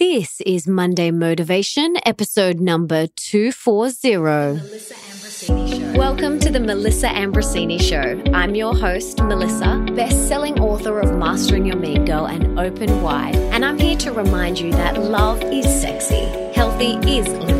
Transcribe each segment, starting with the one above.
This is Monday Motivation, episode number 240. Welcome to the Melissa Ambrosini Show. I'm your host, Melissa, best selling author of Mastering Your Mean Girl and Open Wide. And I'm here to remind you that love is sexy, healthy is liberating,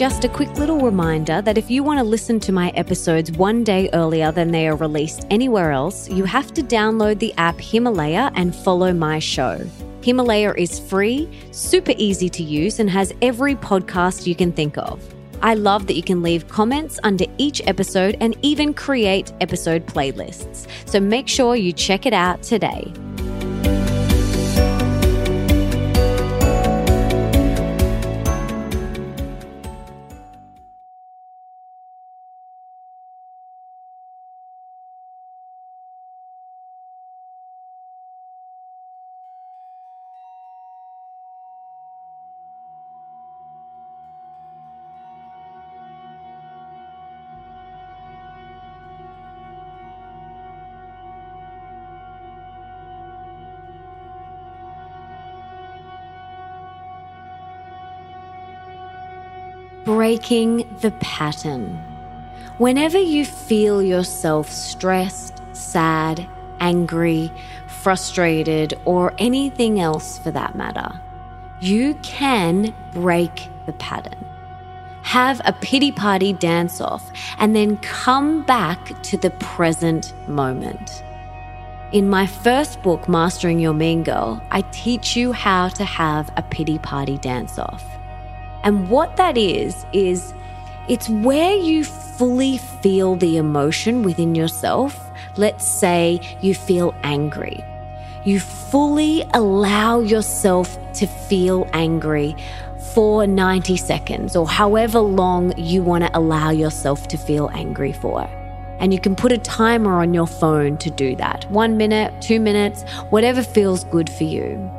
Just a quick little reminder that if you want to listen to my episodes one day earlier than they are released anywhere else, you have to download the app Himalaya and follow my show. Himalaya is free, super easy to use, and has every podcast you can think of. I love that you can leave comments under each episode and even create episode playlists. So make sure you check it out today. Breaking the pattern. Whenever you feel yourself stressed, sad, angry, frustrated, or anything else for that matter, you can break the pattern. Have a pity party dance off and then come back to the present moment. In my first book, Mastering Your Mean Girl, I teach you how to have a pity party dance off. And what that is, is it's where you fully feel the emotion within yourself. Let's say you feel angry. You fully allow yourself to feel angry for 90 seconds or however long you want to allow yourself to feel angry for. And you can put a timer on your phone to do that one minute, two minutes, whatever feels good for you.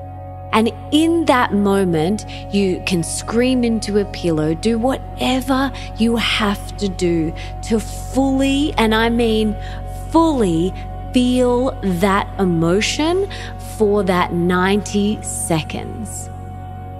And in that moment, you can scream into a pillow, do whatever you have to do to fully, and I mean fully, feel that emotion for that 90 seconds.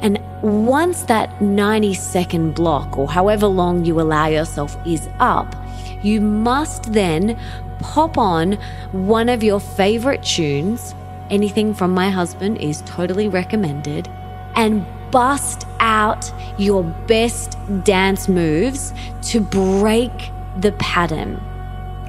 And once that 90 second block, or however long you allow yourself, is up, you must then pop on one of your favorite tunes anything from my husband is totally recommended. And bust out your best dance moves to break the pattern.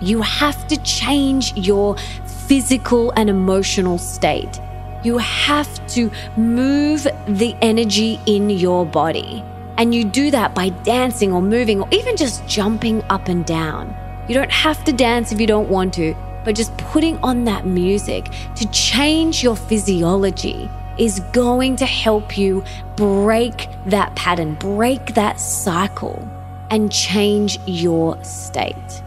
You have to change your physical and emotional state. You have to move the energy in your body. And you do that by dancing or moving or even just jumping up and down. You don't have to dance if you don't want to but just putting on that music to change your physiology is going to help you break that pattern, break that cycle, and change your state.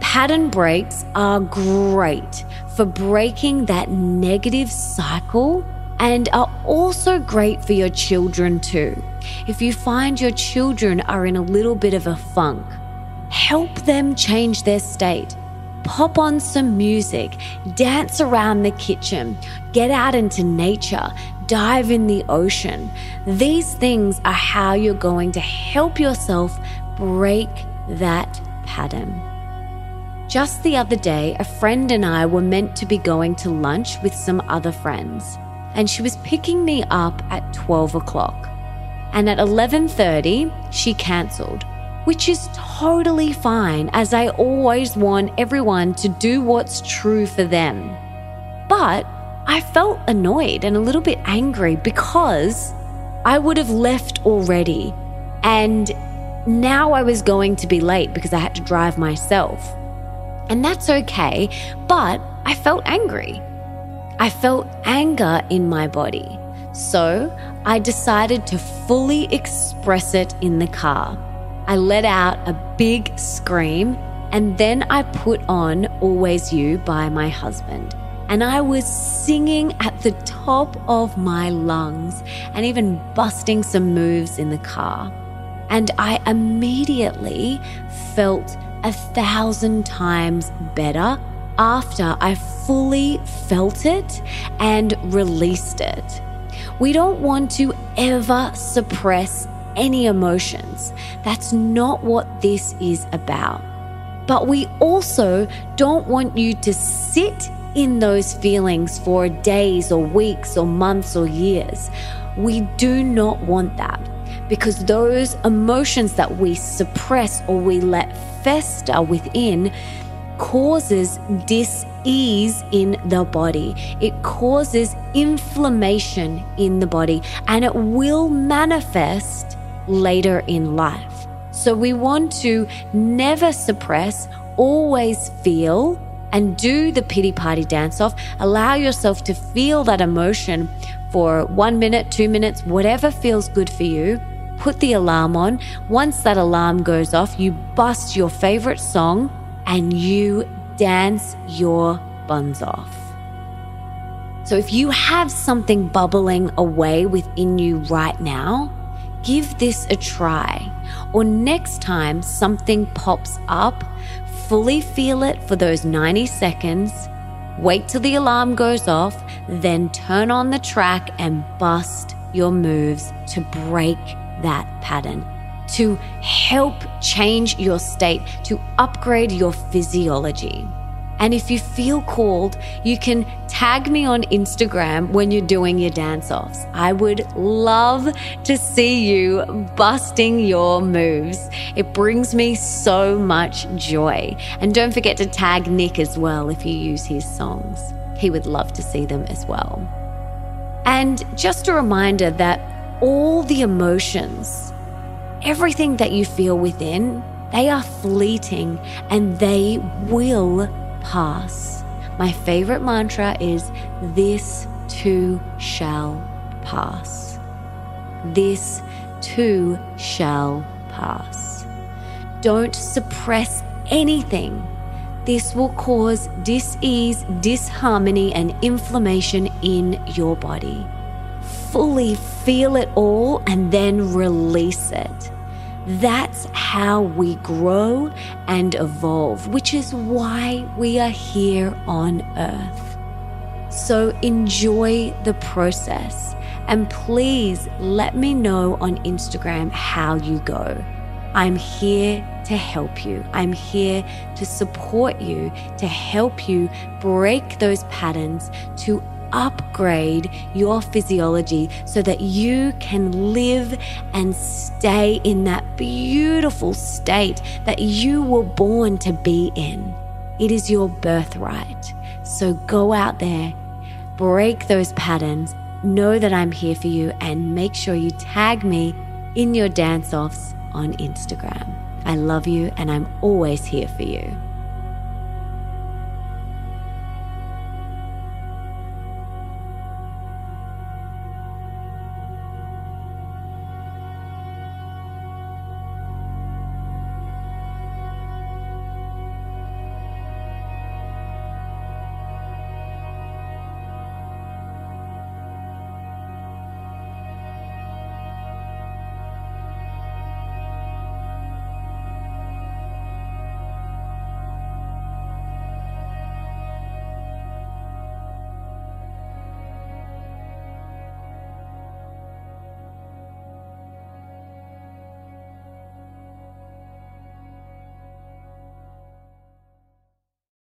Pattern breaks are great for breaking that negative cycle and are also great for your children too. If you find your children are in a little bit of a funk, help them change their state pop on some music, dance around the kitchen, get out into nature, dive in the ocean. These things are how you're going to help yourself break that pattern. Just the other day, a friend and I were meant to be going to lunch with some other friends, and she was picking me up at 12 o'clock. And at 11:30, she cancelled which is totally fine, as I always want everyone to do what's true for them. But I felt annoyed and a little bit angry because I would have left already. And now I was going to be late because I had to drive myself. And that's okay, but I felt angry. I felt anger in my body. So I decided to fully express it in the car. I let out a big scream And then I put on Always You by my husband. And I was singing at the top of my lungs and even busting some moves in the car. And I immediately felt a thousand times better after I fully felt it and released it. We don't want to ever suppress any emotions. That's not what this is about. But we also don't want you to sit in those feelings for days or weeks or months or years. We do not want that because those emotions that we suppress or we let fester within causes dis-ease in the body. It causes inflammation in the body and it will manifest later in life. So we want to never suppress, always feel and do the pity party dance off. Allow yourself to feel that emotion for one minute, two minutes, whatever feels good for you. Put the alarm on. Once that alarm goes off, you bust your favorite song and you dance your buns off. So if you have something bubbling away within you right now, give this a try. Or next time something pops up, fully feel it for those 90 seconds, wait till the alarm goes off, then turn on the track and bust your moves to break that pattern to help change your state, to upgrade your physiology. And if you feel called, you can tag me on Instagram when you're doing your dance offs. I would love to see you busting your moves. It brings me so much joy. And don't forget to tag Nick as well if you use his songs. He would love to see them as well. And just a reminder that all the emotions everything that you feel within, they are fleeting and they will pass. My favorite mantra is this too shall pass. This too shall pass. Don't suppress anything. This will cause dis-ease, disharmony, and inflammation in your body. Fully feel it all and then release it. That's how we grow and evolve, which is why we are here on earth. So enjoy the process and please let me know on Instagram how you go. I'm here to help you. I'm here to support you, to help you break those patterns, to upgrade your physiology so that you can live and stay in that beautiful state that you were born to be in. It is your birthright. So go out there, break those patterns, know that I'm here for you, and make sure you tag me in your dance offs on Instagram. I love you and I'm always here for you.